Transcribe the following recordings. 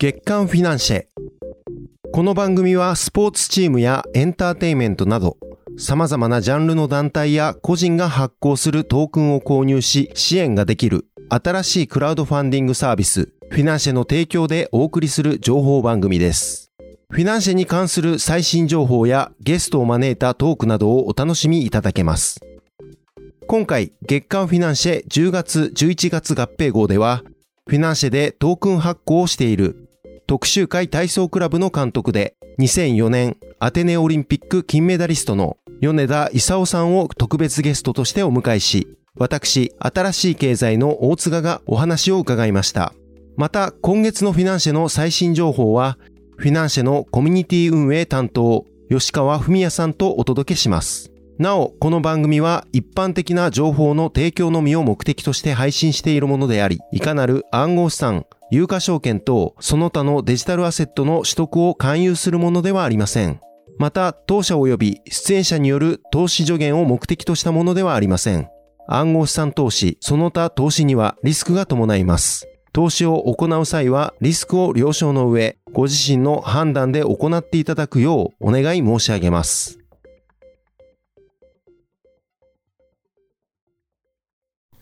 月刊フィナンシェこの番組はスポーツチームやエンターテイメントなど様々なジャンルの団体や個人が発行するトークンを購入し支援ができる新しいクラウドファンディングサービスフィナンシェの提供でお送りする情報番組です。フィナンシェに関する最新情報やゲストを招いたトークなどをお楽しみいただけます。今回、月間フィナンシェ10月11月合併号では、フィナンシェでトークン発行をしている特集会体操クラブの監督で、2004年アテネオリンピック金メダリストの米田勲さんを特別ゲストとしてお迎えし、私、新しい経済の大津賀がお話を伺いました。また、今月のフィナンシェの最新情報は、フィナンシェのコミュニティ運営担当、吉川文也さんとお届けします。なお、この番組は一般的な情報の提供のみを目的として配信しているものであり、いかなる暗号資産、有価証券等、その他のデジタルアセットの取得を勧誘するものではありません。また、当社及び出演者による投資助言を目的としたものではありません。暗号資産投資、その他投資にはリスクが伴います。投資を行う際はリスクを了承の上、ご自身の判断で行っていただくようお願い申し上げます。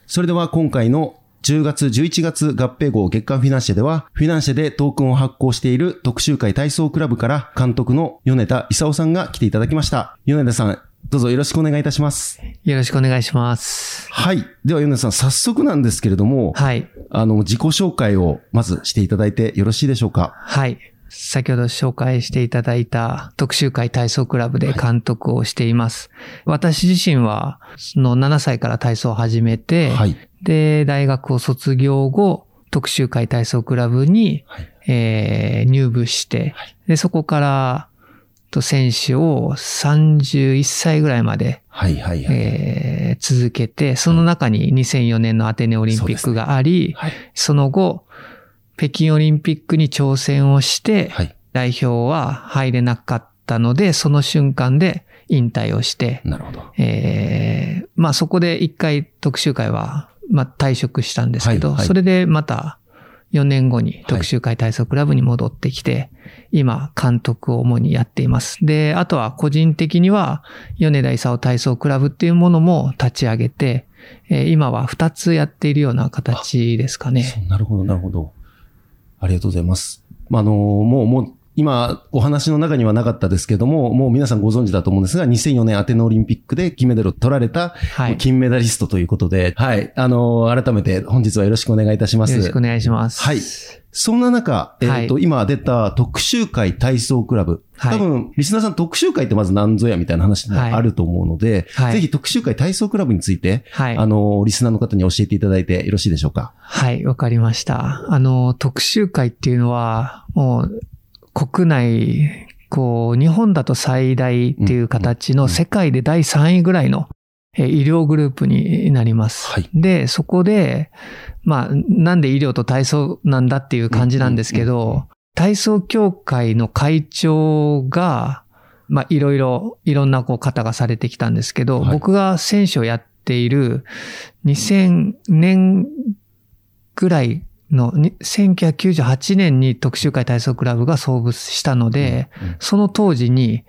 それでは今回の10月、11月合併号月間フィナンシェでは、フィナンシェでトークンを発行している特集会体操クラブから監督の米田勲さんが来ていただきました。米田さん、どうぞよろしくお願いいたします。よろしくお願いします。はい。では米田さん、早速なんですけれども、はい。あの、自己紹介をまずしていただいてよろしいでしょうか？はい。先ほど紹介していただいた特集会体操クラブで監督をしています。私自身は、その7歳から体操を始めて、はい。で、大学を卒業後、特集会体操クラブに、はいえー入部して、で、そこから、と選手を31歳ぐらいまで、はいはいはい。えー続けて、その中に2004年のアテネオリンピックがあり、はい。その後、北京オリンピックに挑戦をして、はい。代表は入れなかったので、その瞬間で引退をして、なるほど。えーまあそこで一回特集会は、まあ退職したんですけど、はいはいそれでまた4年後に特集会体操クラブに戻ってきて、今監督を主にやっています。で、あとは個人的には、米田勲体操クラブっていうものも立ち上げて、えー今は2つやっているような形ですかね。なるほど、なるほど。ありがとうございます。まあ、あの、もう、もう、今、お話の中にはなかったですけども、もう皆さんご存知だと思うんですが、2004年アテネオリンピックで金メダルを取られた、はい。金メダリストということで、はい。あの、改めて本日はよろしくお願いいたします。よろしくお願いします。はい。そんな中、えっ、と、はい今出た特集会体操クラブ。はい多分、リスナーさん特集会ってまず何ぞやみたいな話もはいあると思うので、はいぜひ特集会体操クラブについて、はい。あの、リスナーの方に教えていただいてよろしいでしょうか？はい、わかりました。あの、特集会っていうのは、もう、国内、こう、日本だと最大っていう形の世界で第3位ぐらいのえー医療グループになります。はい。で、そこで、まあ、なんで医療と体操なんだっていう感じなんですけど、体操協会の会長が、まあ、いろいろ、いろんなこう方がされてきたんですけど、はい。僕が選手をやっている2000年ぐらいの、に1998年に特集会体操クラブが創部したので、うんうんその当時に、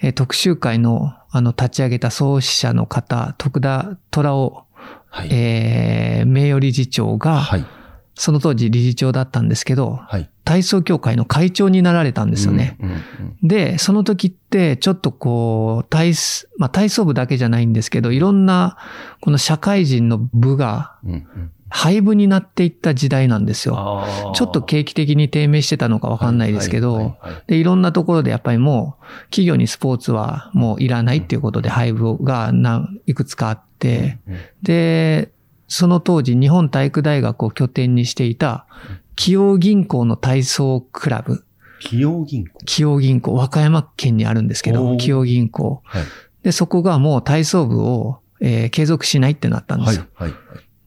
えー特集会の、あの、立ち上げた創始者の方、徳田虎夫、はい。えー名誉理事長が、はい。その当時理事長だったんですけど、はい。体操協会の会長になられたんですよね。うん。うんで、その時って、ちょっとこう、体操、まあ体操部だけじゃないんですけど、いろんな、この社会人の部が、うんうん廃部になっていった時代なんですよ。ちょっと景気的に低迷してたのかわかんないですけど、はいはいはいで、いろんなところでやっぱりもう、企業にスポーツはもういらないっていうことで廃部が何いくつかあって、うんで、その当時日本体育大学を拠点にしていた、企業銀行の体操クラブ、企業銀行。企業銀行、和歌山県にあるんですけど、企業銀行。はい。で、そこがもう体操部を、えー継続しないってなったんですよ。。はいはい。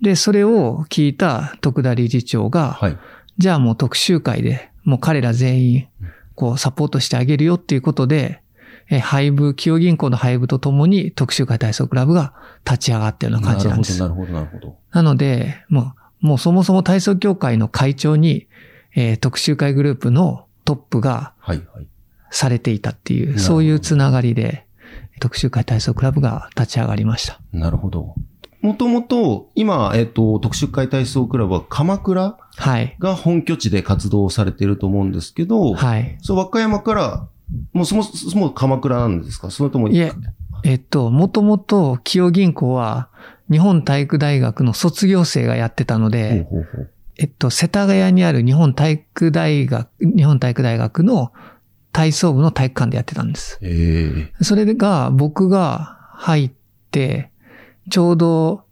で、それを聞いた徳田理事長が、はい。じゃあもう特集会で、もう彼ら全員、こうサポートしてあげるよっていうことで、えー廃部、企業銀行の廃部とともに特集会体操クラブが立ち上がったような感じなんです。なるほど、なるほど、なるほど。なので、もう、もうそもそも体操協会の会長に、えー特集会グループのトップがはいはい。されていたっていう、そういうつながりで、特集会体操クラブが立ち上がりました。なるほど。もともと、今、えっ、と、特殊会体操クラブは鎌倉はい。が本拠地で活動されていると思うんですけど、はい。そう、和歌山から、もうそもそも鎌倉なんですか？それとも、いえ、えっと、もともと清銀行は日本体育大学の卒業生がやってたのほうで、ほうほう。えっと、世田谷にある日本体育大学、日本体育大学の体操部の体育館でやってたんです。ええそれが僕が入って、ちょうど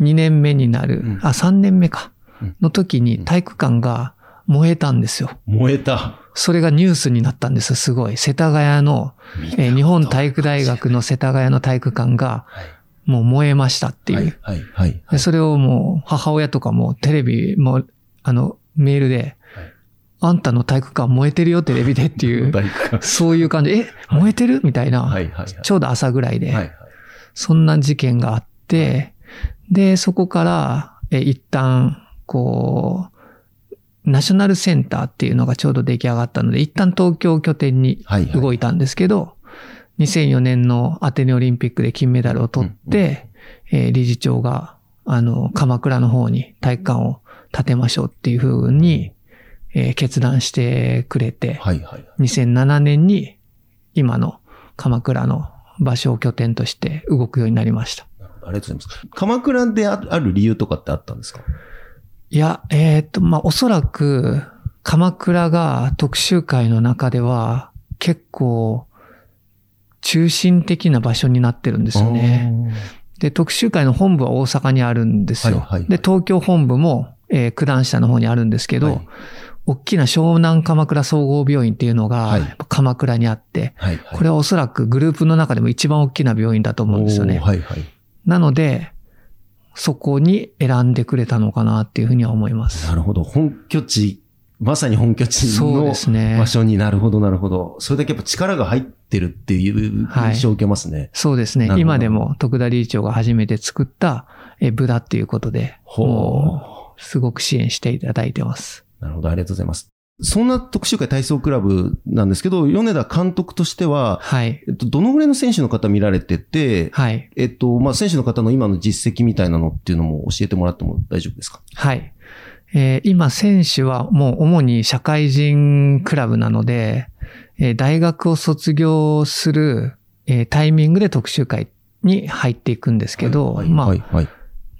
2年目になる、うんあ、3年目かうん、の時に体育館が燃えたんですよ。燃えた。それがニュースになったんですすごい。世田谷の、えー日本体育大学の世田谷の体育館がはいもう燃えましたっていう。はい、はい、はい。でそれをもう母親とかもテレビも、あの、メールで、あんたの体育館燃えてるよテレビでっていう。そういう感じで、え、燃えてる？みたいな、はい、はい、はい。ちょうど朝ぐらいで、はい、はい。そんな事件があって、で、そこから、え一旦、こう、ナショナルセンターっていうのがちょうど出来上がったので、一旦東京を拠点にはい、はい。動いたんですけど、2004年のアテネオリンピックで金メダルを取って、えー理事長が、あの、鎌倉の方に体育館を建てましょうっていう風に、えー決断してくれて、はい、はい。2007年に今の鎌倉の場所を拠点として動くようになりました。ありがとうございます。鎌倉であある理由とかってあったんですか？いや、えーっと、まあ、おそらく、鎌倉が特集会の中では、結構、中心的な場所になってるんですよね。で、特集会の本部は大阪にあるんですよ。はいはいはいで、東京本部も、えー九段下の方にあるんですけど、はい大きな湘南鎌倉総合病院っていうのが、鎌倉にあって、はい、はい。これはおそらくグループの中でも一番大きな病院だと思うんですよね。はい、はい。なので、そこに選んでくれたのかなっていうふうには思います。なるほど。本拠地、まさに本拠地の場。所になるほど、なるほど。それだけやっぱ力が入ってるっていうはい印象を受けますね。そうですね今でも徳田理事長が初めて作ったえ部だっていうことで、ほもうすごく支援していただいてます。う。なるほど、ありがとうございます。そんな特集会体操クラブなんですけど、米田監督としては、はい。えっと、どのぐらいの選手の方見られてて、はい。えっと、まあ、選手の方の今の実績みたいなのっていうのも教えてもらっても大丈夫ですか？はい。えー今、選手はもう主に社会人クラブなので、えー大学を卒業する、えータイミングで特集会に入っていくんですけど、はい、まあ、はい、はい。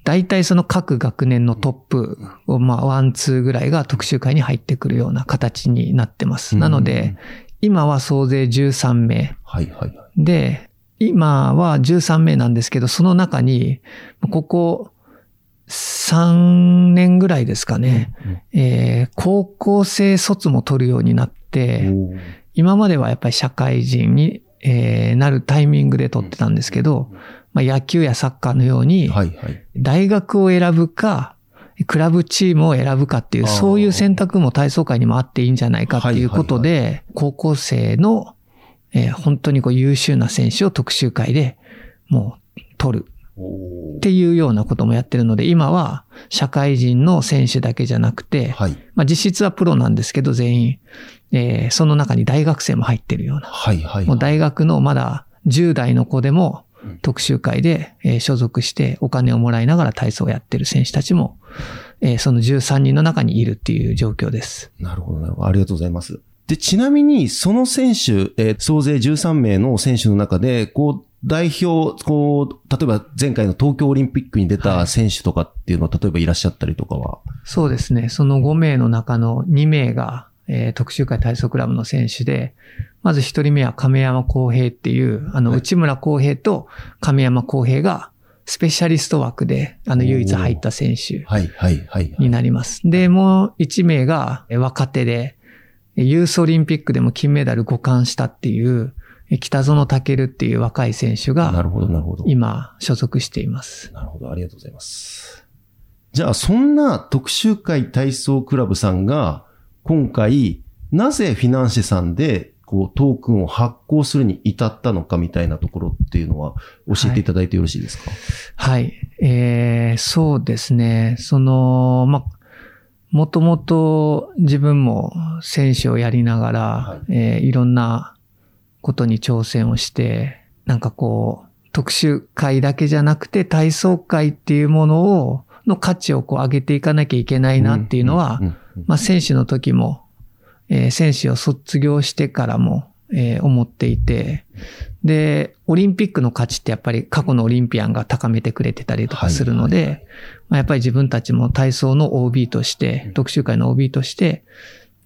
大体その各学年のトップを、まあ、ワン、ツーぐらいが徳洲会に入ってくるような形になってます。なので、今は総勢13名。はい、はい、はい。で、今は13名なんですけど、その中に、ここ3年ぐらいですかね、えー高校生卒も取るようになって、今まではやっぱり社会人に、えーなるタイミングで取ってたんですけど、まあ、野球やサッカーのように、はい、はい。大学を選ぶか、クラブチームを選ぶかっていう、そういう選択も体操界にもあっていいんじゃないかっていうことで、高校生の、えー本当にこう優秀な選手を特集会でもう取る。っていうようなこともやってるので、今は社会人の選手だけじゃなくて、はい、まあ実質はプロなんですけど全員、えーその中に大学生も入ってるような、はい、はい。もう大学のまだ10代の子でもうん特集会で、えー所属してお金をもらいながら体操をやってる選手たちも、えーその13人の中にいるっていう状況です。なるほど、なるほど。ありがとうございます。で、ちなみに、その選手、えー総勢13名の選手の中で、こう、代表、こう、例えば前回の東京オリンピックに出た選手とかっていうのは、例えばいらっしゃったりとかは？そうですね。その5名の中の2名が、えー特集会体操クラブの選手で、まず1人目は亀山公平っていう、あの、はい内村公平と亀山公平が、スペシャリスト枠で、あの、唯一入った選手。になります。で、もう1名がえー若手で、えーユースオリンピックでも金メダル5冠したっていう、えー北園健っていう若い選手が、なるほど、なるほど。今、所属しています。なるほど、ありがとうございます。じゃあ、そんな特集会体操クラブさんが、今回、なぜフィナンシェさんで、こう、トークンを発行するに至ったのかみたいなところっていうのは、教えていただいてよろしいですか？はい。えー、そうですね。その、ま、もともと自分も選手をやりながら、はいえーいろんなことに挑戦をして、なんかこう、特殊会だけじゃなくて体操会っていうものを、の価値をこう上げていかなきゃいけないなっていうのは、んんうんまあ選手の時も、えー選手を卒業してからも、えー思っていて、で、オリンピックの価値ってやっぱり過去のオリンピアンが高めてくれてたりとかするので、はい。はいはいまあ、やっぱり自分たちも体操の OB として、特集会の OB として、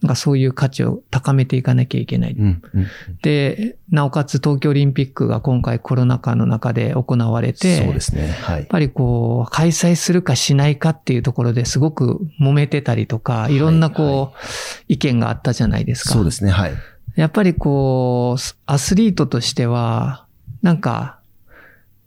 なんかそういう価値を高めていかなきゃいけない。うんうんで、なおかつ東京オリンピックが今回コロナ禍の中で行われて、そうですね。はいやっ。ぱりこう、開催するかしないかっていうところですごく揉めてたりとか、いろんなこう、意見があったじゃないですか。そうですね。はい。やっぱりこう、アスリートとしては、なんか、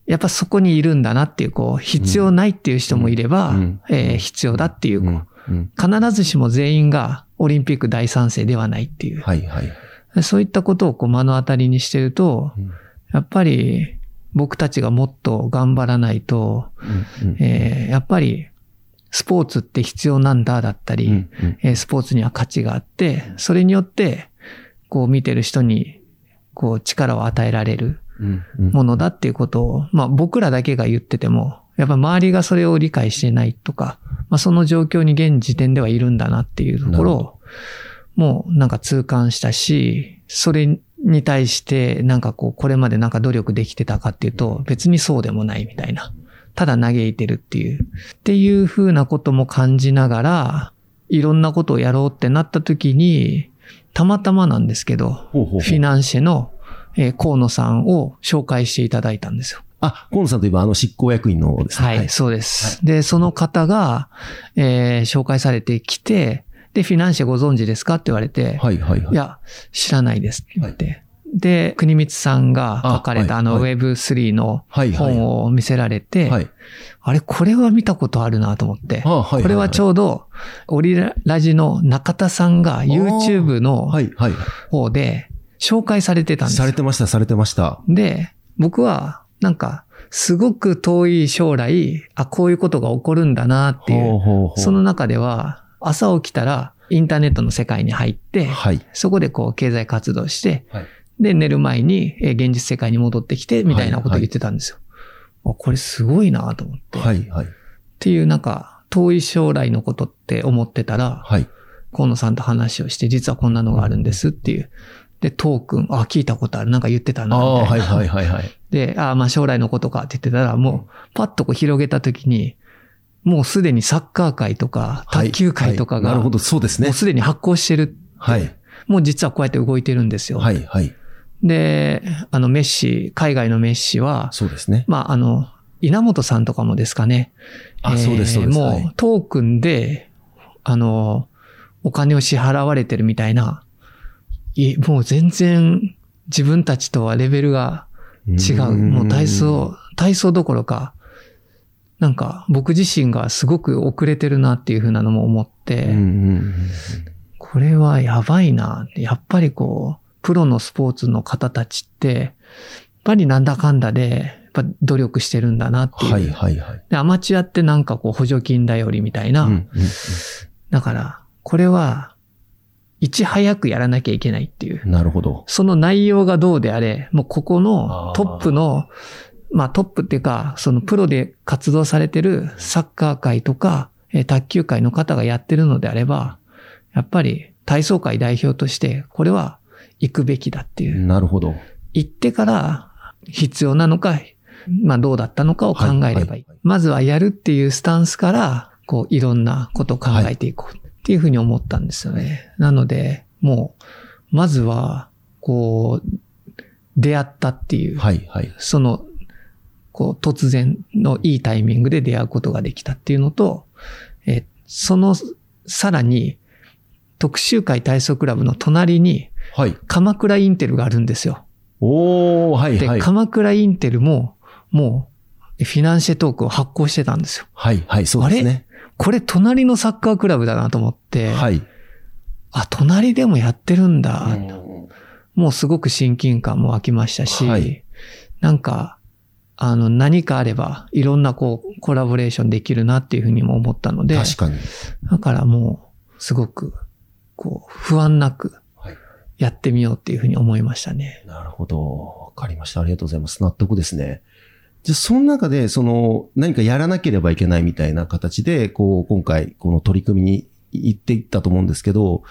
やっぱそこにいるんだなっていう、こう、必要ないっていう人もいれば、うんうんえー必要だっていう、こううんうん必ずしも全員がオリンピック大賛成ではないっていう、はいはい。そういったことをこう目の当たりにしてると、うん。やっぱり僕たちがもっと頑張らないと、うんうん。えーやっぱりスポーツって必要なんだだったり、うんうん。えースポーツには価値があって、それによって、こう見てる人に、こう力を与えられるものだっていうことを、まあ僕らだけが言ってても、やっぱ周りがそれを理解してないとか、まあその状況に現時点ではいるんだなっていうところを、もうなんか痛感したし、それに対してなんかこう、これまでなんか努力できてたかっていうと、別にそうでもないみたいな。ただ嘆いてるっていう。っていう風なことも感じながら、いろんなことをやろうってなった時に、たまたまなんですけど、ほうほうほうフィナンシェの、えー河野さんを紹介していただいたんですよ。あ、河野さんといえばあの執行役員のですね。はい、そうです。で、その方が、えー紹介されてきて、で、フィナンシェご存知ですかって言われて、はいはいはい。いや、知らないですって言って。で、国光さんが書かれたああのはい Web3 のはいはい本を見せられて、はい。あれ、これは見たことあるなと思って。これはちょうど、オリラジの中田さんが YouTube のはいはい。方で紹介されてたんですよされてました、されてました。で、僕は、なんか、すごく遠い将来、あ、こういうことが起こるんだなっていう、その中では、朝起きたら、インターネットの世界に入って、はい。そこでこう、経済活動して、はい。で、寝る前に、えー現実世界に戻ってきて、みたいなことを言ってたんですよ。あこれすごいなと思って。っはいはい。ていう、なんか、遠い将来のことって思ってたら、はい。河野さんと話をして、実はこんなのがあるんですっていう。で、トークン、あ、聞いたことある、なんか言ってたな、ああ、みたいな。はいはいはいはい。で、ああ、まあ将来のことかって言ってたら、もう、パッとこう広げたときに、もうすでにサッカー界とか、はい卓球界とかが、はいなるほど、そうですねもう。すでに発行してる。はい。もう実はこうやって動いてるんですよ。はいはい。で、あのメッシ、海外のメッシは、そうですね。まああの、稲本さんとかもですかね。あそうですそうですもはいうトークンで、あの、お金を支払われてるみたいな、いもう全然自分たちとはレベルが違う。もう体操、体操どころか、なんか僕自身がすごく遅れてるなっていうふうなのも思って、これはやばいな。やっぱりこう、プロのスポーツの方たちって、やっぱりなんだかんだで、やっぱ努力してるんだなっていう。はいはいはい。でアマチュアってなんかこう補助金頼りみたいな。うんうんうんだから、これは、いち早くやらなきゃいけないっていう。なるほど。その内容がどうであれ、もうここのトップの、まあトップっていうか、そのプロで活動されてるサッカー界とか、えー卓球界の方がやってるのであれば、やっぱり体操界代表として、これは行くべきだっていう。なるほど。行ってから必要なのか、まあどうだったのかを考えればいい。はいはいまずはやるっていうスタンスから、こういろんなことを考えていこうっていうふうに思ったんですよね。なので、もう、まずは、こう、出会ったっていう、はいはい。その、こう突然のいいタイミングで出会うことができたっていうのと、えーその、さらに、特集会体操クラブの隣に、はい。鎌倉インテルがあるんですよ。おー、はいで、はい。鎌倉インテルも、もう、フィナンシェトークを発行してたんですよ。はいはい、そうですね。これ、隣のサッカークラブだなと思って、はい。あ、隣でもやってるんだ。うんもうすごく親近感も湧きましたし、はいなんか、あの、何かあれば、いろんなこう、コラボレーションできるなっていうふうにも思ったので、確かに。だからもすごく、こう、不安なくはい。やってみようっていうふうに思いましたね。なるほど。わかりました。ありがとうございます。納得ですね。じゃあ、その中で、その、何かやらなければいけないみたいな形で、こう、今回、この取り組みに行っていったと思うんですけど、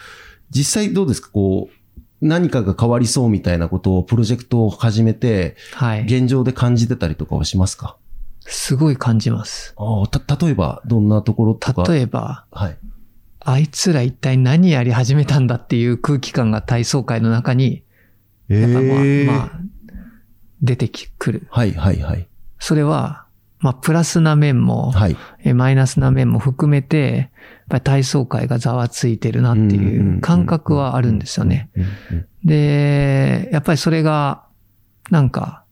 実際どうですか？こう、何かが変わりそうみたいなことを、プロジェクトを始めて、はい。現状で感じてたりとかはしますか？すごい感じます。ああ、た、例えば、どんなところとか？例えば、はい。あいつら一体何やり始めたんだっていう空気感が体操界の中に、えやっぱまあ、えまあ、出てくる。はい、はい、はい。それは、まあ、プラスな面も、はい。えマイナスな面も含めて、やっぱり体操界がざわついてるなっていう感覚はあるんですよね。で、やっぱりそれが、なんか、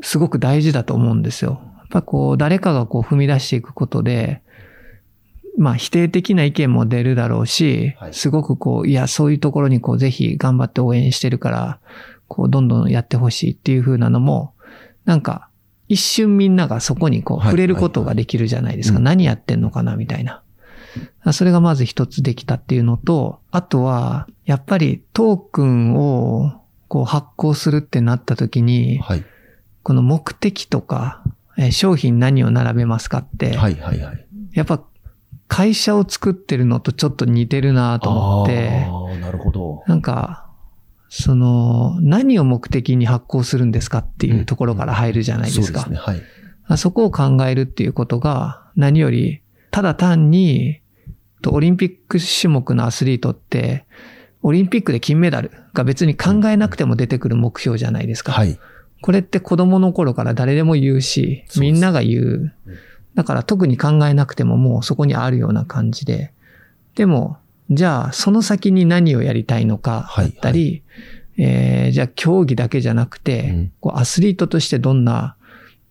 すごく大事だと思うんですよ。やっぱこう、誰かがこう踏み出していくことで、まあ否定的な意見も出るだろうしは、いすごくこう、いや、そういうところにこう、ぜひ頑張って応援してるから、こう、どんどんやってほしいっていう風なのも、なんか、一瞬みんながそこにこう、はい触れることができるじゃないですか。うん何やってんのかな、みたいな。それがまず一つできたっていうのと、あとは、やっぱりトークンをこう発行するってなった時に、はい。この目的とか、えー商品何を並べますかって、はい、はい、はい。やっぱ会社を作ってるのとちょっと似てるなと思って、ああ、なるほど。なんか、その、何を目的に発行するんですかっていうところから入るじゃないですか。そうですね。はい。あそこを考えるっていうことが何より、ただ単に、とオリンピック種目のアスリートって、オリンピックで金メダルが別に考えなくても出てくる目標じゃないですか。はい。これって子供の頃から誰でも言うし、みんなが言う。だから特に考えなくてももうそこにあるような感じで。でも、じゃあその先に何をやりたいのかだったり、えーじゃあ競技だけじゃなくて、うんこうアスリートとしてどんな、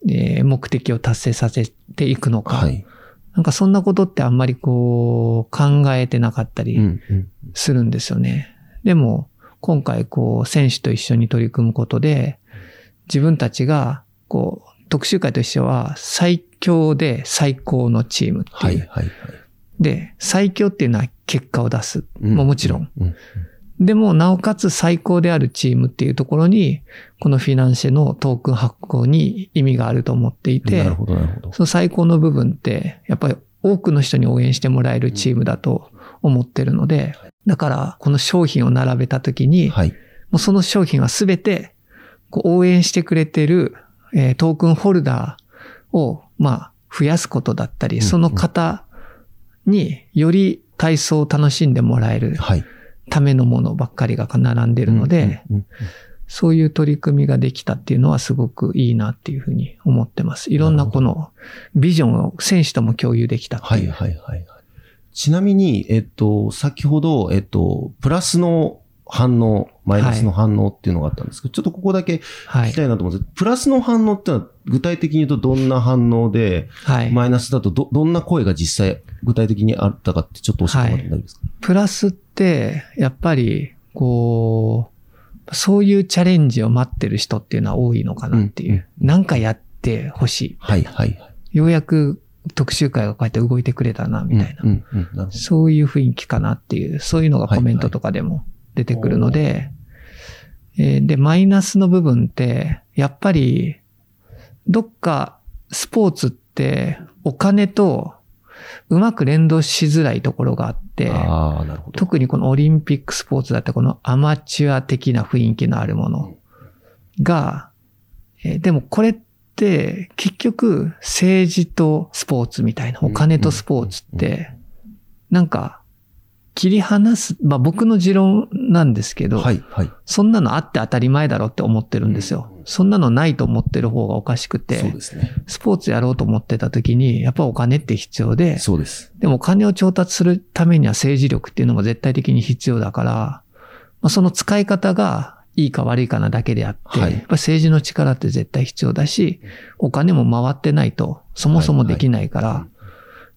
えー目的を達成させていくのか、はい。なんかそんなことってあんまりこう考えてなかったりうん。うん。するんですよね。でも、今回こう、選手と一緒に取り組むことで、自分たちが、こう、特集会としては最強で最高のチームっていう。はい。はい。はい。で、最強っていうのは結果を出す。うんもうもちろん。うん。でも、なおかつ最高であるチームっていうところに、このフィナンシェのトークン発行に意味があると思っていて、なるほど、なるほど。その最高の部分って、やっぱり多くの人に応援してもらえるチームだと思ってるので、だから、この商品を並べたときに、はい。もうその商品はすべて、応援してくれてる、えートークンホルダーを、まあ、増やすことだったり、うんその方により体操を楽しんでもらえるはい。ためのものばっかりが並んでるので、そういう取り組みができたっていうのはすごくいいなっていうふうに思ってます。いろんなこのビジョンを選手とも共有できたって。はいいうはいはいはい。ちなみに、えっと、先ほど、えっと、プラスの反応、マイナスの反応っていうのがあったんですけど、ちょっとここだけはい聞き。たいなと思うんですけど、プラスの反応ってのは具体的に言うとどんな反応で、はい。マイナスだとど、どんな声が実際具体的にあったかってちょっと教えてもらって大丈夫ですか、プラスって、やっぱり、こう、そういうチャレンジを待ってる人っていうのは多いのかなっていう。なんかやってほしい。はいはいはい。ようやく特集会がこうやって動いてくれたな、みたいな。うんうんうんなそういう雰囲気かなっていう、そういうのがコメントとかでも出てくるので、えーで、マイナスの部分って、やっぱり、どっかスポーツってお金とうまく連動しづらいところがあって。特にこのオリンピックスポーツだってこのアマチュア的な雰囲気のあるものが、えーでもこれって結局政治とスポーツみたいな、お金とスポーツって、なんか切り離す、まあ僕の持論なんですけど、はいはい。そんなのあって当たり前だろって思ってるんですよ。そんなのないと思ってる方がおかしくそうて、ですね。スポーツやろうと思ってた時に、やっぱお金って必要で、そうです。でもお金を調達するためには政治力っていうのも絶対的に必要だから、まあ、その使い方がいいか悪いかなだけであって、はいやっぱ政治の力って絶対必要だし、お金も回ってないとそもそもできないから、はいはい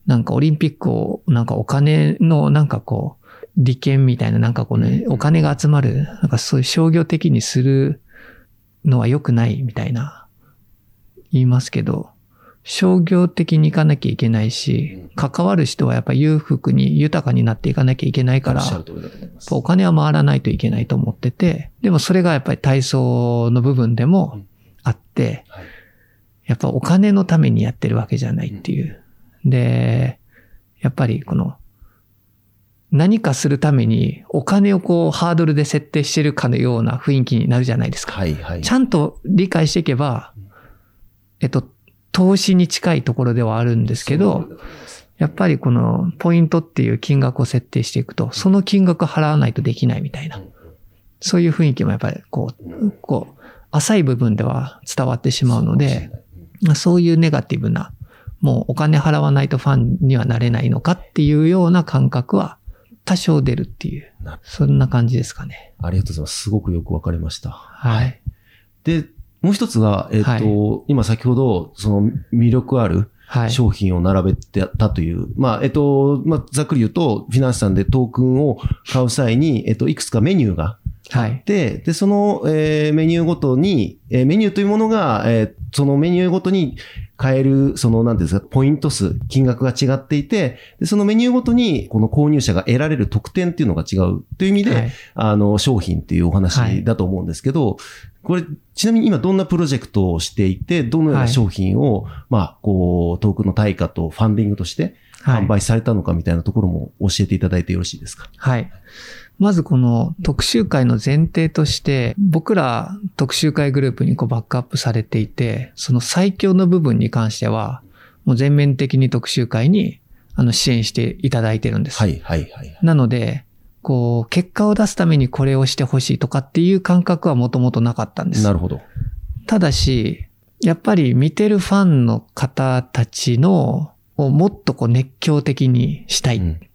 なんかオリンピックをなんかお金のなんかこう、利権みたいななんかこうね、お金が集まる、なんかそういう商業的にするのは良くないみたいな言いますけど、商業的に行かなきゃいけないし、関わる人はやっぱ裕福に豊かになっていかなきゃいけないから、お金は回らないといけないと思ってて、でもそれがやっぱり体操の部分でもあって、やっぱお金のためにやってるわけじゃないっていう。で、やっぱりこの、何かするためにお金をこうハードルで設定してるかのような雰囲気になるじゃないですか。はいはい、ちゃんと理解していけば、えっと、投資に近いところではあるんですけど、やっぱりこのポイントっていう金額を設定していくと、その金額払わないとできないみたいな。そういう雰囲気もやっぱりこう、こう、浅い部分では伝わってしまうので、そういうネガティブな、もうお金払わないとファンにはなれないのかっていうような感覚は多少出るっていう、そんな感じですかね。ありがとうございます。すごくよくわかりました。はい。で、もう一つが、えっ、ー、と、はい、今先ほど、その魅力ある商品を並べてたという。はい、まあ、えっ、ー、と、まあ、ざっくり言うと、フィナンシさんでトークンを買う際に、えっ、ー、と、いくつかメニューがあって、はい、で、その、えー、メニューごとに、えー、メニューというものが、えー、そのメニューごとに変える、その、なんですか、ポイント数、金額が違っていて、で、そのメニューごとに、この購入者が得られる特典っていうのが違うという意味で、はい、あの、商品っていうお話だと思うんですけど、これ、ちなみに今どんなプロジェクトをしていて、どのような商品を、はい、まあ、こう、トークの対価とファンディングとして販売されたのかみたいなところも教えていただいてよろしいですか？はい。まずこの特集会の前提として、僕ら特集会グループにこうバックアップされていて、その最強の部分に関しては、もう全面的に特集会にあの支援していただいてるんです。はいはいはい。なので、こう、結果を出すためにこれをしてほしいとかっていう感覚はもともとなかったんです。なるほど。ただし、やっぱり見てるファンの方たちの、をもっとこう熱狂的にしたい。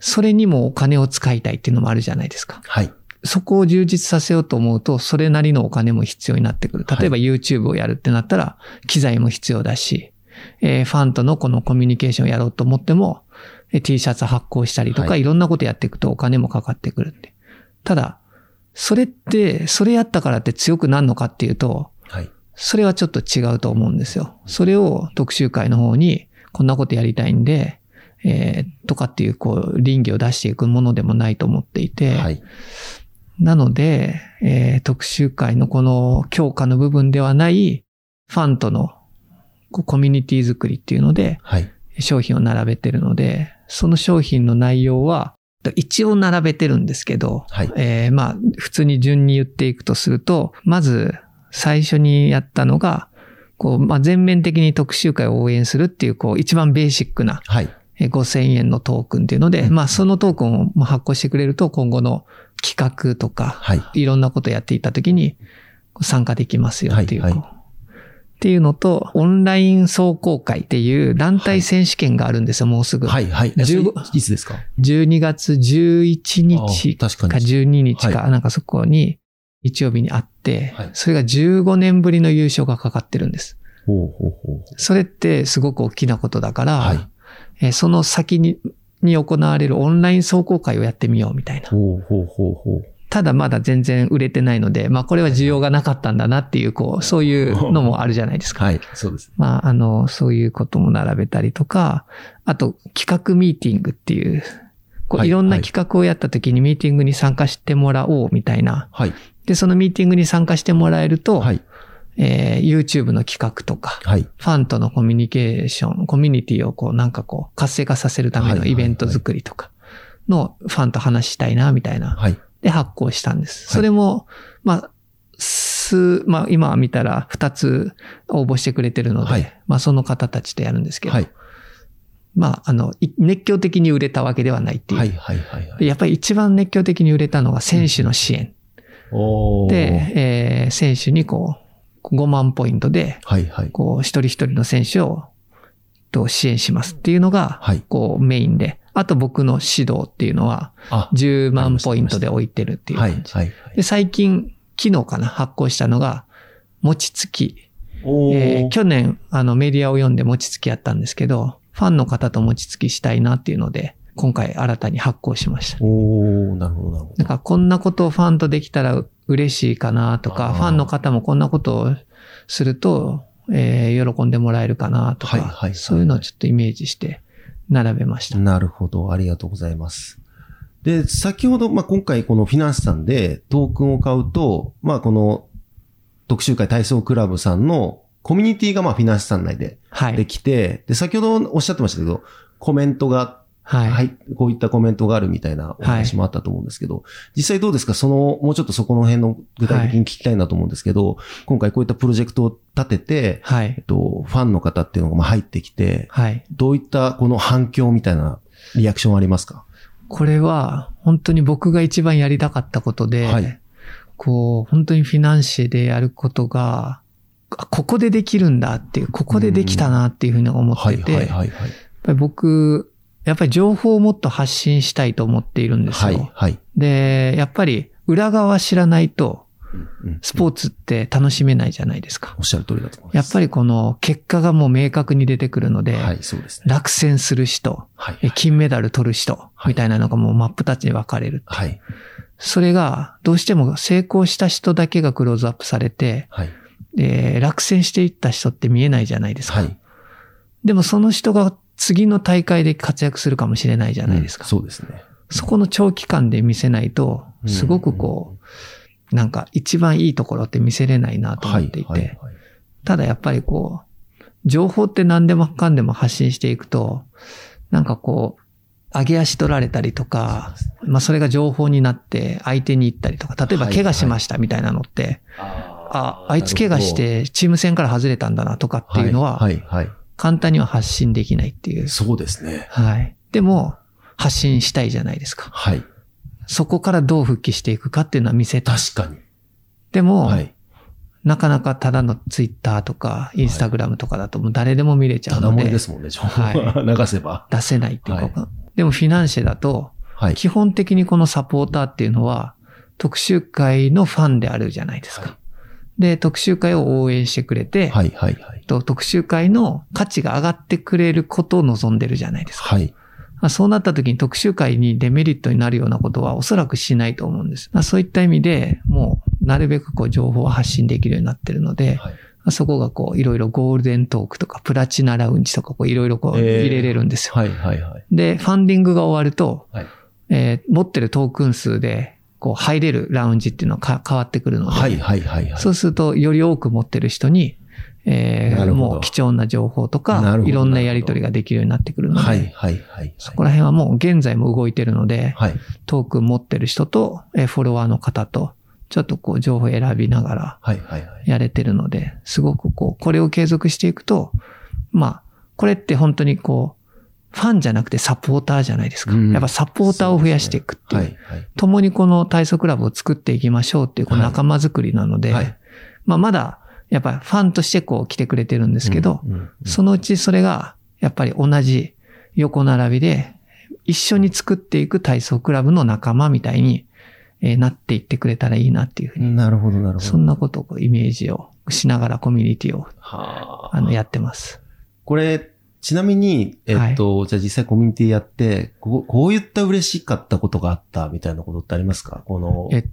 それにもお金を使いたいっていうのもあるじゃないですか。はい。そこを充実させようと思うと、それなりのお金も必要になってくる。例えば YouTube をやるってなったら、機材も必要だし、えー、ファンとのこのコミュニケーションをやろうと思っても、T シャツ発行したりとか、い、ろんなことやっていくとお金もかかってくるんで。ただ、それって、それやったからって強くなるのかっていうと、はい、それはちょっと違うと思うんですよ。それを特集会の方に、こんなことやりたいんで、えー、とかっていう、こう、倫理を出していくものでもないと思っていて、はい、なので、えー、特集会のこの強化の部分ではない、ファンとのコミュニティ作りっていうので、はい、商品を並べてるので、その商品の内容は、一応並べてるんですけど、はい、えー、まあ、普通に順に言っていくとすると、まず、最初にやったのが、こう、まあ、全面的に特集会を応援するっていう、こう、一番ベーシックな、はい、5000円のトークンっていうので、うん、まあ、そのトークンを発行してくれると、今後の企画とか、はい、いろんなことやっていったときに、参加できますよっていう、はいはい。っていうのと、オンライン壮行会っていう団体選手権があるんですよ、もうすぐ。はい、はい。いつですか ?12 月11日か12日か、なんかそこに、日曜日にあって、それが15年ぶりの優勝がかかってるんです。ほうほうほう。それってすごく大きなことだから、はい、えその先にに行われるオンライン壮行会をやってみようみたいな。ほうほうほうほうただまだ全然売れてないので、まあこれは需要がなかったんだなっていう、こう、そういうのもあるじゃないですか。はい、そうです。まああの、そういうことも並べたりとか、あと企画ミーティングっていう、こういろんな企画をやった時にミーティングに参加してもらおうみたいな。はい。で、そのミーティングに参加してもらえると、はい。えー、YouTube の企画とか、はい、ファンとのコミュニケーション、コミュニティをこうなんかこう活性化させるためのイベント作りとかのファンと話したいな、みたいな。はい。で発行したんです。それも、まあ、す、まあ今見たら2つ応募してくれてるので、はい、まあその方たちとやるんですけど、はい、まああの、熱狂的に売れたわけではないっていう。はいはいはいはい、やっぱり一番熱狂的に売れたのが選手の支援。うん、で、えー、選手にこう、5万ポイントで、はいはい、こう、一人一人の選手を、と支援しますっていうのが、こう、メインで、あと僕の指導っていうのは、10万ポイントで置いてるっていう感じ。はいはいはい、で最近、昨日かな、発行したのが、餅つき。えー、去年、あの、メディアを読んで餅つきやったんですけど、ファンの方と餅つきしたいなっていうので、今回新たに発行しました。おなるほど、なるほど。だからこんなことをファンとできたら嬉しいかなとか、ファンの方もこんなことをすると、えー喜んでもらえるかなとか、はいはいはいはいそういうのをちょっとイメージして並べました。なるほど。ありがとうございます。で、先ほど、まあ、今回このフィナンスさんでトークンを買うと、まあ、この特集会体操クラブさんのコミュニティがまあ、フィナンスさん内ではい。できて、で、先ほどおっしゃってましたけど、コメントが、はい。はい、こういったコメントがあるみたいなお話もあったと思うんですけど、実際どうですか？その、もうちょっとそこの辺の具体的に聞きたいなと思うんですけど、今回こういったプロジェクトを立てて、はいえっ。と、ファンの方っていうのがまあ入ってきて、はい。どういったこの反響みたいなリアクションありますか？これは、本当に僕が一番やりたかったことで、はいこう、本当にフィナンシェでやることが、あここでできるんだっていう、ここでできたなっていうふうに思ってて、はいはいはいはい。やっぱり僕、やっぱり情報をもっと発信したいと思っているんですよ。はいはい。で、やっぱり裏側知らないと、うんスポーツって楽しめないじゃないですか。おっしゃる通りだと思います。やっぱりこの結果がもう明確に出てくるので、はい、そうですね。落選する人、はい。え金メダル取る人、はいみたいなのがもう真っ二つに分かれる。はい。それが、どうしても成功した人だけがクローズアップされて、はい。で落選していった人って見えないじゃないですか。はい。でもその人が次の大会で活躍するかもしれないじゃないですか。うんそうですね。そこの長期間で見せないと、すごくこう、なんか一番いいところって見せれないなと思っていて。ただやっぱりこう、情報って何でもかんでも発信していくと、なんかこう、上げ足取られたりとか、まあそれが情報になって相手に行ったりとか、例えばはい怪我しましたみたいなのって、あ、あいつ怪我してチーム戦から外れたんだなとかっていうのは、はい、はい。簡単には発信できないっていう。そうですね。はい。でも、発信したいじゃないですか。はい。そこからどう復帰していくかっていうのは見せたい。確かに。でも、はい。なかなかただのツイッターとか、インスタグラムとかだともう誰でも見れちゃただうので、漏れですもんね、情報は 流せば。出せないっていうか、はでもフィナンシェだと、はい。基本的にこのサポーターっていうのは、特集会のファンであるじゃないですか。はいで、特集会を応援してくれて、はい、はい、はい。と特集会の価値が上がってくれることを望んでるじゃないですか。はい。まあそうなった時に特集会にデメリットになるようなことはおそらくしないと思うんです。まあそういった意味でもうなるべくこう情報を発信できるようになってるので、はい。まあそこがこういろいろゴールデントークとかプラチナラウンジとかこういろいろこうえー入れれるんですよ。はい、はい、はい。で、ファンディングが終わると、はいえー持ってるトークン数でこう入れるラウンジっていうのがか変わってくるので、はい、はい、はい。はいそうするとより多く持ってる人に、えーもう貴重な情報とかいろんなやり取りができるようになってくるので、はい、はい、はい。そこら辺はもう現在も動いてるので、はい。トークン持ってる人と、えーフォロワーの方と、ちょっとこう情報選びながらはい、はい、はい。やれてるので、すごくこう、これを継続していくと、まあ、これって本当にこう、ファンじゃなくてサポーターじゃないですか。うんやっぱサポーターを増やしていくっていう。はい、はい。共にこの体操クラブを作っていきましょうっていうこの仲間づくりなので、はいまあまだ、やっぱファンとしてこう来てくれてるんですけど、うん、うんそのうちそれが、やっぱり同じ横並びで、一緒に作っていく体操クラブの仲間みたいに、えーなっていってくれたらいいなっていうふうに、なるほど、なるほど。そんなことをイメージをしながらコミュニティを、はあ。あの、やってます。これ、ちなみに、えっと、じゃあ実際コミュニティやって、こうこういった嬉しかったことがあったみたいなことってありますか？この、えっ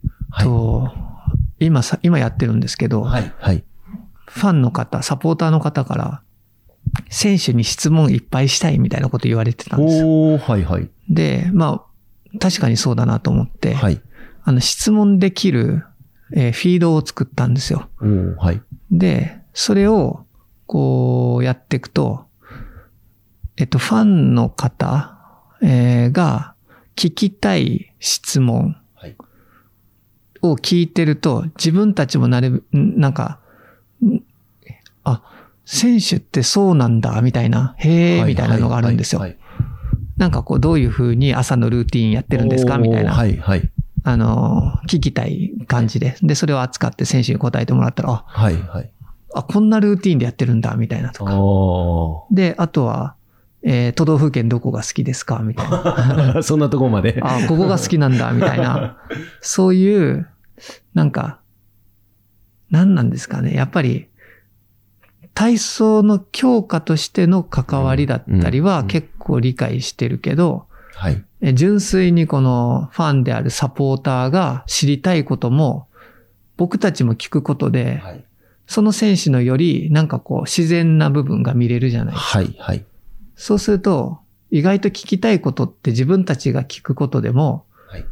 と、今さ、今やってるんですけど、はい、はい。ファンの方、サポーターの方から、選手に質問いっぱいしたいみたいなこと言われてたんですよ。おー、はい、はい。で、まあ、確かにそうだなと思って、はい。あの、質問できる、えーフィードを作ったんですよ。はい。で、それを、こう、やっていくと、えっと、ファンの方、えーが聞きたい質問はい。を聞いてると、自分たちもなる、んなんか、んあ、選手ってそうなんだ、みたいな、へーみたいなのがあるんですよ。なんかこう、どういう風に朝のルーティンやってるんですかみたいな。はい、はい。あの、聞きたい感じで。で、それを扱って選手に答えてもらったら、あ、はい、はい。あこんなルーティンでやってるんだ、みたいなとか。おで、あとは、えー都道府県どこが好きですか？みたいな。ー。そんなとこまで。あ、ここが好きなんだ、みたいな。そういう、なんか、何なんですかね。やっぱり、体操の強化としての関わりだったりは結構理解してるけど、はい。え純粋にこのファンであるサポーターが知りたいことも、僕たちも聞くことで、はい。その選手のより、なんかこう、自然な部分が見れるじゃないですか。はい、はい。そうすると、意外と聞きたいことって自分たちが聞くことでも、はい。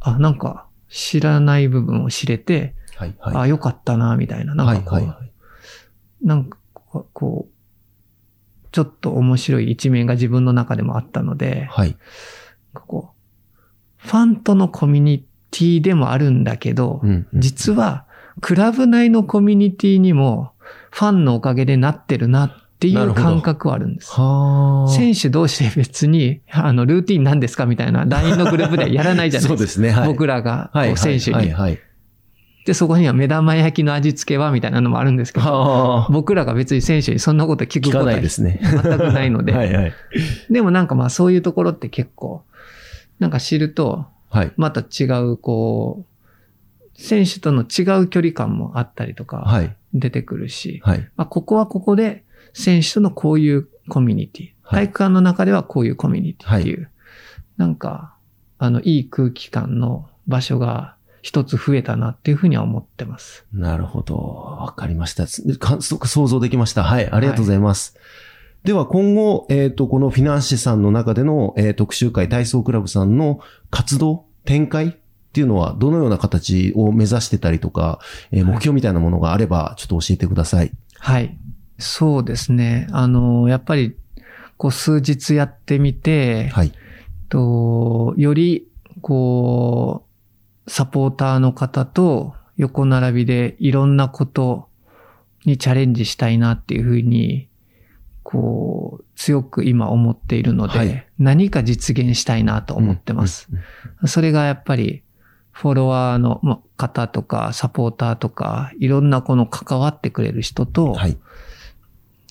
あ、なんか知らない部分を知れて、はい、はい。あ、よかったな、みたいな。なんかこう、はい、はいはい。なんかこう、ちょっと面白い一面が自分の中でもあったので、はい。こう、ファンとのコミュニティでもあるんだけど、うんうん実は、クラブ内のコミュニティにも、ファンのおかげでなってるなっていう感覚はあるんです。はあ。選手同士で別に、あの、ルーティン何ですかみたいな LINE のグループではやらないじゃないでか。そうですすね。はい。僕らが選手に、はい、はい。で、そこには目玉焼きの味付けはみたいなのもあるんですけど、はあ。僕らが別に選手にそんなこと聞くことはないですね。全くないので、はい、はい。でもなんかまあそういうところって結構、なんか知ると、はい。また違う、こう、選手との違う距離感もあったりとか、はい。出てくるし、はい。まあ、ここはここで選手とのこういうコミュニティ、はい体育館の中ではこういうコミュニティっていう、なんか、あの、いい空気感の場所が一つ増えたなっていうふうには思ってます。なるほど。わかりました。想像できました。はい。ありがとうございます。では今後、えっ、と、このフィナンシェさんの中での、えー特集会体操クラブさんの活動、展開っていうのはどのような形を目指してたりとか、えー目標みたいなものがあれば、ちょっと教えてください。はい。そうですね。あの、やっぱり、こう数日やってみて、はい。と、より、こう、サポーターの方と横並びでいろんなことにチャレンジしたいなっていうふうに、こう、強く今思っているので、はい何か実現したいなと思ってます。うん。うんそれがやっぱり、フォロワーのま方とか、サポーターとか、いろんなこの関わってくれる人と、はい。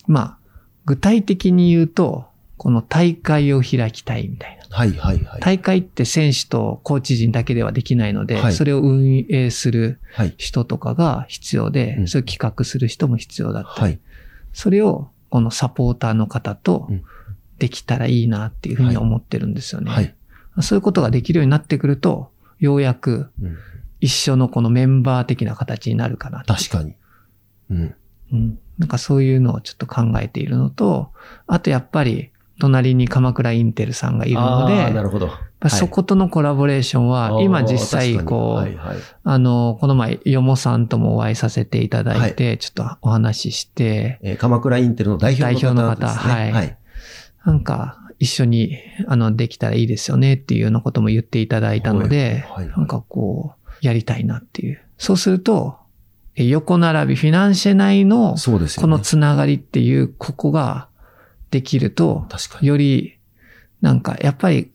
まあ、具体的に言うと、この大会を開きたいみたいな。はい、はい、はい。大会って選手とコーチ陣だけではできないので、はいそれを運営するはい。人とかが必要で、うんそれを企画する人も必要だったり、はい。それをこのサポーターの方とうんできたらいいなっていうふうに思ってるんですよね。はい。そういうことができるようになってくると、ようやくうん一緒のこのメンバー的な形になるかな確かに。うん。うん。なんかそういうのをちょっと考えているのと、あとやっぱり、隣に鎌倉インテルさんがいるので、なるほど。そことのコラボレーションは、今実際こう。あの、この前、よもさんともお会いさせていただいて、ちょっとお話しして、えー鎌倉インテルの代表の方ですね。代表の方はいはい。なんか、一緒に、あの、できたらいいですよねっていうようなことも言っていただいたので、なんかこう、やりたいなっていう。そうすると、え横並び、フィナンシェ内の、そうですよね。このつながりっていう、ここができると、確かに。より、なんか、やっぱり、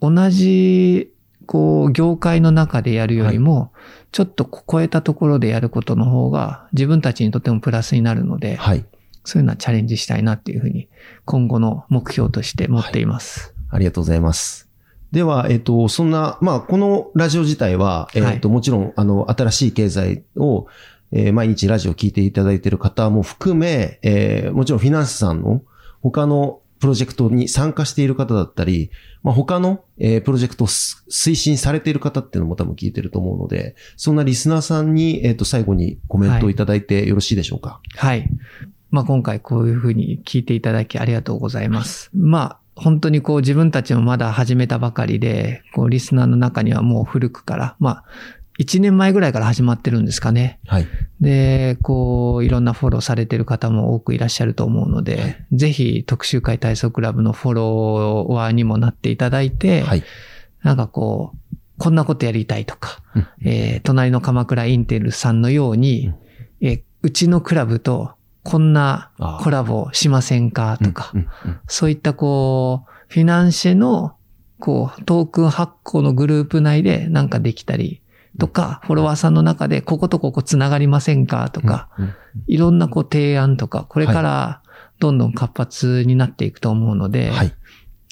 同じ、こう、業界の中でやるよりも、ちょっと超えたところでやることの方が、自分たちにとってもプラスになるので、はい。そういうのはチャレンジしたいなっていうふうに、今後の目標として持っています。ありがとうございます。では、えっ、と、そんな、まあ、このラジオ自体は、えっ、と、もちろん、あの、新しい経済を、えー毎日ラジオ聞いていただいている方も含め、えーもちろんフィナンスさんの他のプロジェクトに参加している方だったり、まあ、他の、えープロジェクトをす推進されている方っていうのも多分聞いてると思うので、そんなリスナーさんに、えっ、と、最後にコメントをいただいてよろしいでしょうか？はい。まあ今回こういうふうに聞いていただきありがとうございます。まあ本当にこう自分たちもまだ始めたばかりで、こうリスナーの中にはもう古くから、まあ1年前ぐらいから始まってるんですかね。はい。で、こういろんなフォローされてる方も多くいらっしゃると思うので、ぜひ特集会体操クラブのフォロワーにもなっていただいて、はい。なんかこう、こんなことやりたいとか、うんえー隣の鎌倉インテルさんのように、えーうちのクラブとこんなコラボしませんか？とか、そういったこう、フィナンシェの、こう、トークン発行のグループ内でなんかできたりとか、フォロワーさんの中でこことここつながりませんか？とか、いろんなこう提案とか、これからどんどん活発になっていくと思うので、はい。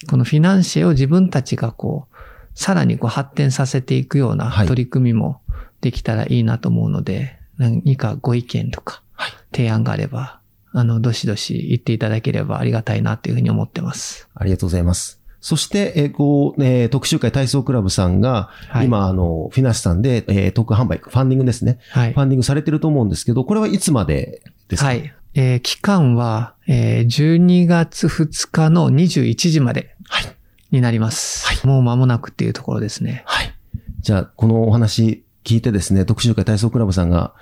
このフィナンシェを自分たちがこう、さらにこう発展させていくようなはい。取り組みもできたらいいなと思うので、何かご意見とか。はい、提案があれば、あの、どしどし言っていただければありがたいなというふうに思ってます。ありがとうございます。そして、えーこう、えー特集会体操クラブさんが、はい今、あの、フィナンシェさんで、えー特販売、ファンディングですね。はいフ。ァンディングされてると思うんですけど、これはいつまでですか？はい。えー期間は、えー12月2日の21時まではい。になります。もう間もなくっていうところですね。はい。じゃあ、このお話聞いてですね、特集会体操クラブさんが、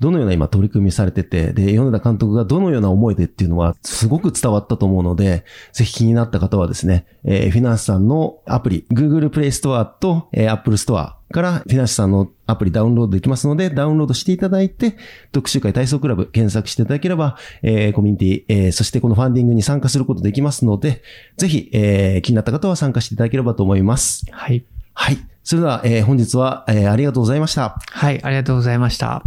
どのような今取り組みされてて、で、米田監督がどのような思いでっていうのは、すごく伝わったと思うので、ぜひ気になった方はですね、えーフィナンシェさんのアプリ、Google Play Store と、えー Apple Store からフィナンシェさんのアプリダウンロードできますので、ダウンロードしていただいて、特集会体操クラブ検索していただければ、えーコミュニティ、えーそしてこのファンディングに参加することできますので、ぜひ、えー気になった方は参加していただければと思います。はい。はい。それでは、えー本日は、えーありがとうございました。はい。ありがとうございました。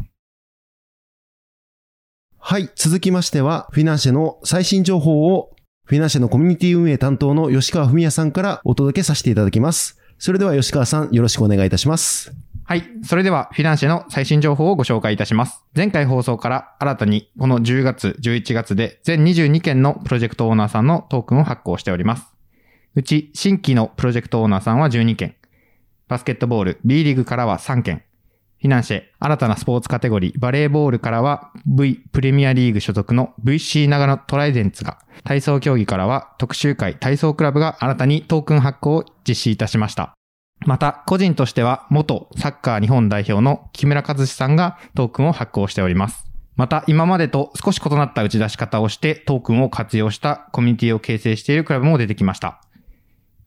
はい。続きましては、フィナンシェの最新情報を、フィナンシェのコミュニティ運営担当の吉川文也さんからお届けさせていただきます。それでは吉川さん、よろしくお願いいたします。はい。それでは、フィナンシェの最新情報をご紹介いたします。前回放送から新たに、この10月、11月で全22件のプロジェクトオーナーさんのトークンを発行しております。うち、新規のプロジェクトオーナーさんは12件。バスケットボール、B リーグからは3件。フィナンシェ、新たなスポーツカテゴリー、バレーボールからは V プレミアリーグ所属の VC 長野トライデンツが、体操競技からは特集会体操クラブが新たにトークン発行を実施いたしました。また、個人としては元サッカー日本代表の木村和志さんがトークンを発行しております。また、今までと少し異なった打ち出し方をしてトークンを活用したコミュニティを形成しているクラブも出てきました。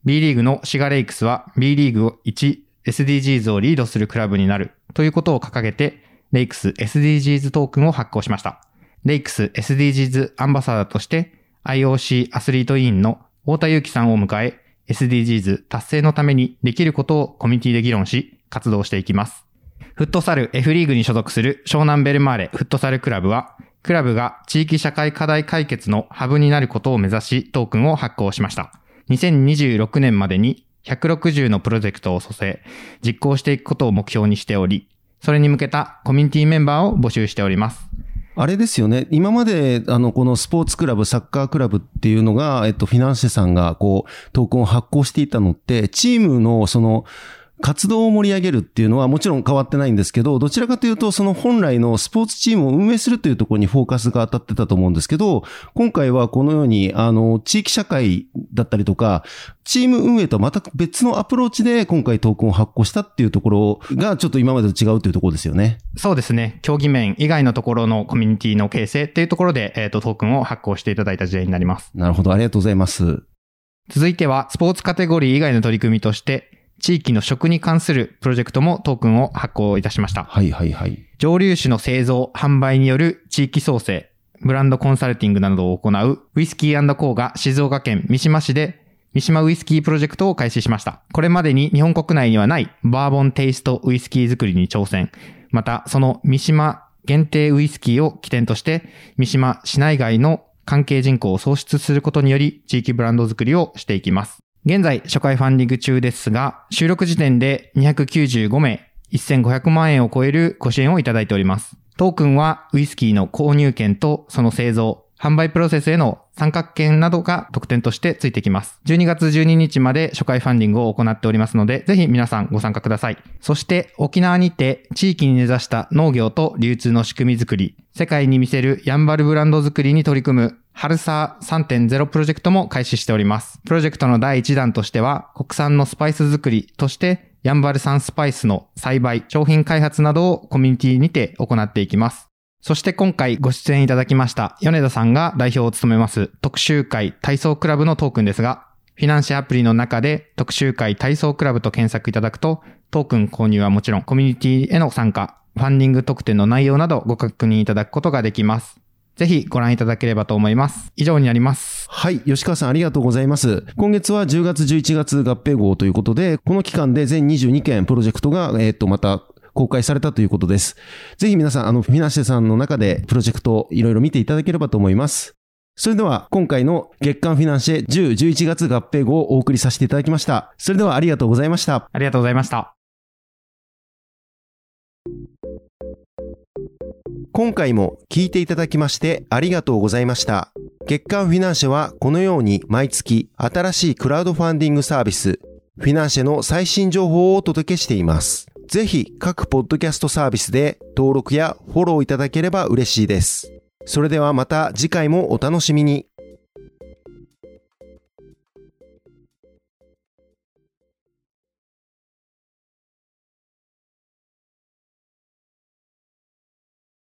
B リーグのシガレイクスは B リーグ1 SDGs をリードするクラブになるということを掲げて、レイクス SDGs トークンを発行しました。レイクス SDGs アンバサダーとして IOC アスリート委員の太田祐樹さんを迎え、SDGs 達成のためにできることをコミュニティで議論し、活動していきます。フットサル F リーグに所属する湘南ベルマーレフットサルクラブは、クラブが地域社会課題解決のハブになることを目指しトークンを発行しました。2026年までに160のプロジェクトを蘇生、実行していくことを目標にしており、それに向けたコミュニティメンバーを募集しております。あれですよね。今まで、あの、このスポーツクラブ、サッカークラブっていうのが、えっと、フィナンシェさんが、こう、トークンを発行していたのって、チームの、その、活動を盛り上げるっていうのはもちろん変わってないんですけど、どちらかというと、その本来のスポーツチームを運営するというところにフォーカスが当たってたと思うんですけど、今回はこのように、あの、地域社会だったりとか、チーム運営とはまた別のアプローチで今回トークンを発行したっていうところが、ちょっと今までと違うというところですよね。そうですね。競技面以外のところのコミュニティの形成っていうところで、えっ、と、トークンを発行していただいた事例になります。なるほど、ありがとうございます。続いては、スポーツカテゴリー以外の取り組みとして、地域の食に関するプロジェクトもトークンを発行いたしました。はいはいはい。蒸留酒の製造、販売による地域創生、ブランドコンサルティングなどを行うウイスキーコーが静岡県三島市で三島ウイスキープロジェクトを開始しました。これまでに日本国内にはないバーボンテイストウイスキー作りに挑戦。また、その三島限定ウイスキーを起点として、三島市内外の関係人口を創出することにより、地域ブランド作りをしていきます。現在、初回ファンディング中ですが、収録時点で295名、1500万円を超えるご支援をいただいております。トークンはウイスキーの購入権とその製造、販売プロセスへの参画権などが特典としてついてきます。12月12日まで初回ファンディングを行っておりますので、ぜひ皆さんご参加ください。そして沖縄にて地域に根ざした農業と流通の仕組みづくり、世界に見せるヤンバルブランド作りに取り組むハルサー3.0プロジェクトも開始しております。プロジェクトの第1弾としては、国産のスパイス作りとして、ヤンバル産スパイスの栽培、商品開発などをコミュニティにて行っていきます。そして今回ご出演いただきました米田さんが代表を務めます特集会体操クラブのトークンですが、フィナンシェアプリの中で特集会体操クラブと検索いただくと、トークン購入はもちろんコミュニティへの参加、ファンディング特典の内容などご確認いただくことができます。ぜひご覧いただければと思います。以上になります。はい。吉川さんありがとうございます。今月は10月11月合併号ということで、この期間で全22件プロジェクトが、えっ、と、また、公開されたということです。ぜひ皆さん、あの、フィナンシェさんの中でプロジェクトいろいろ見ていただければと思います。それでは、今回の月間フィナンシェ10、11月合併号をお送りさせていただきました。それではありがとうございました。ありがとうございました。今回も聞いていただきましてありがとうございました。月刊フィナンシェはこのように毎月新しいクラウドファンディングサービス、フィナンシェの最新情報をお届けしています。ぜひ各ポッドキャストサービスで登録やフォローいただければ嬉しいです。それではまた次回もお楽しみに。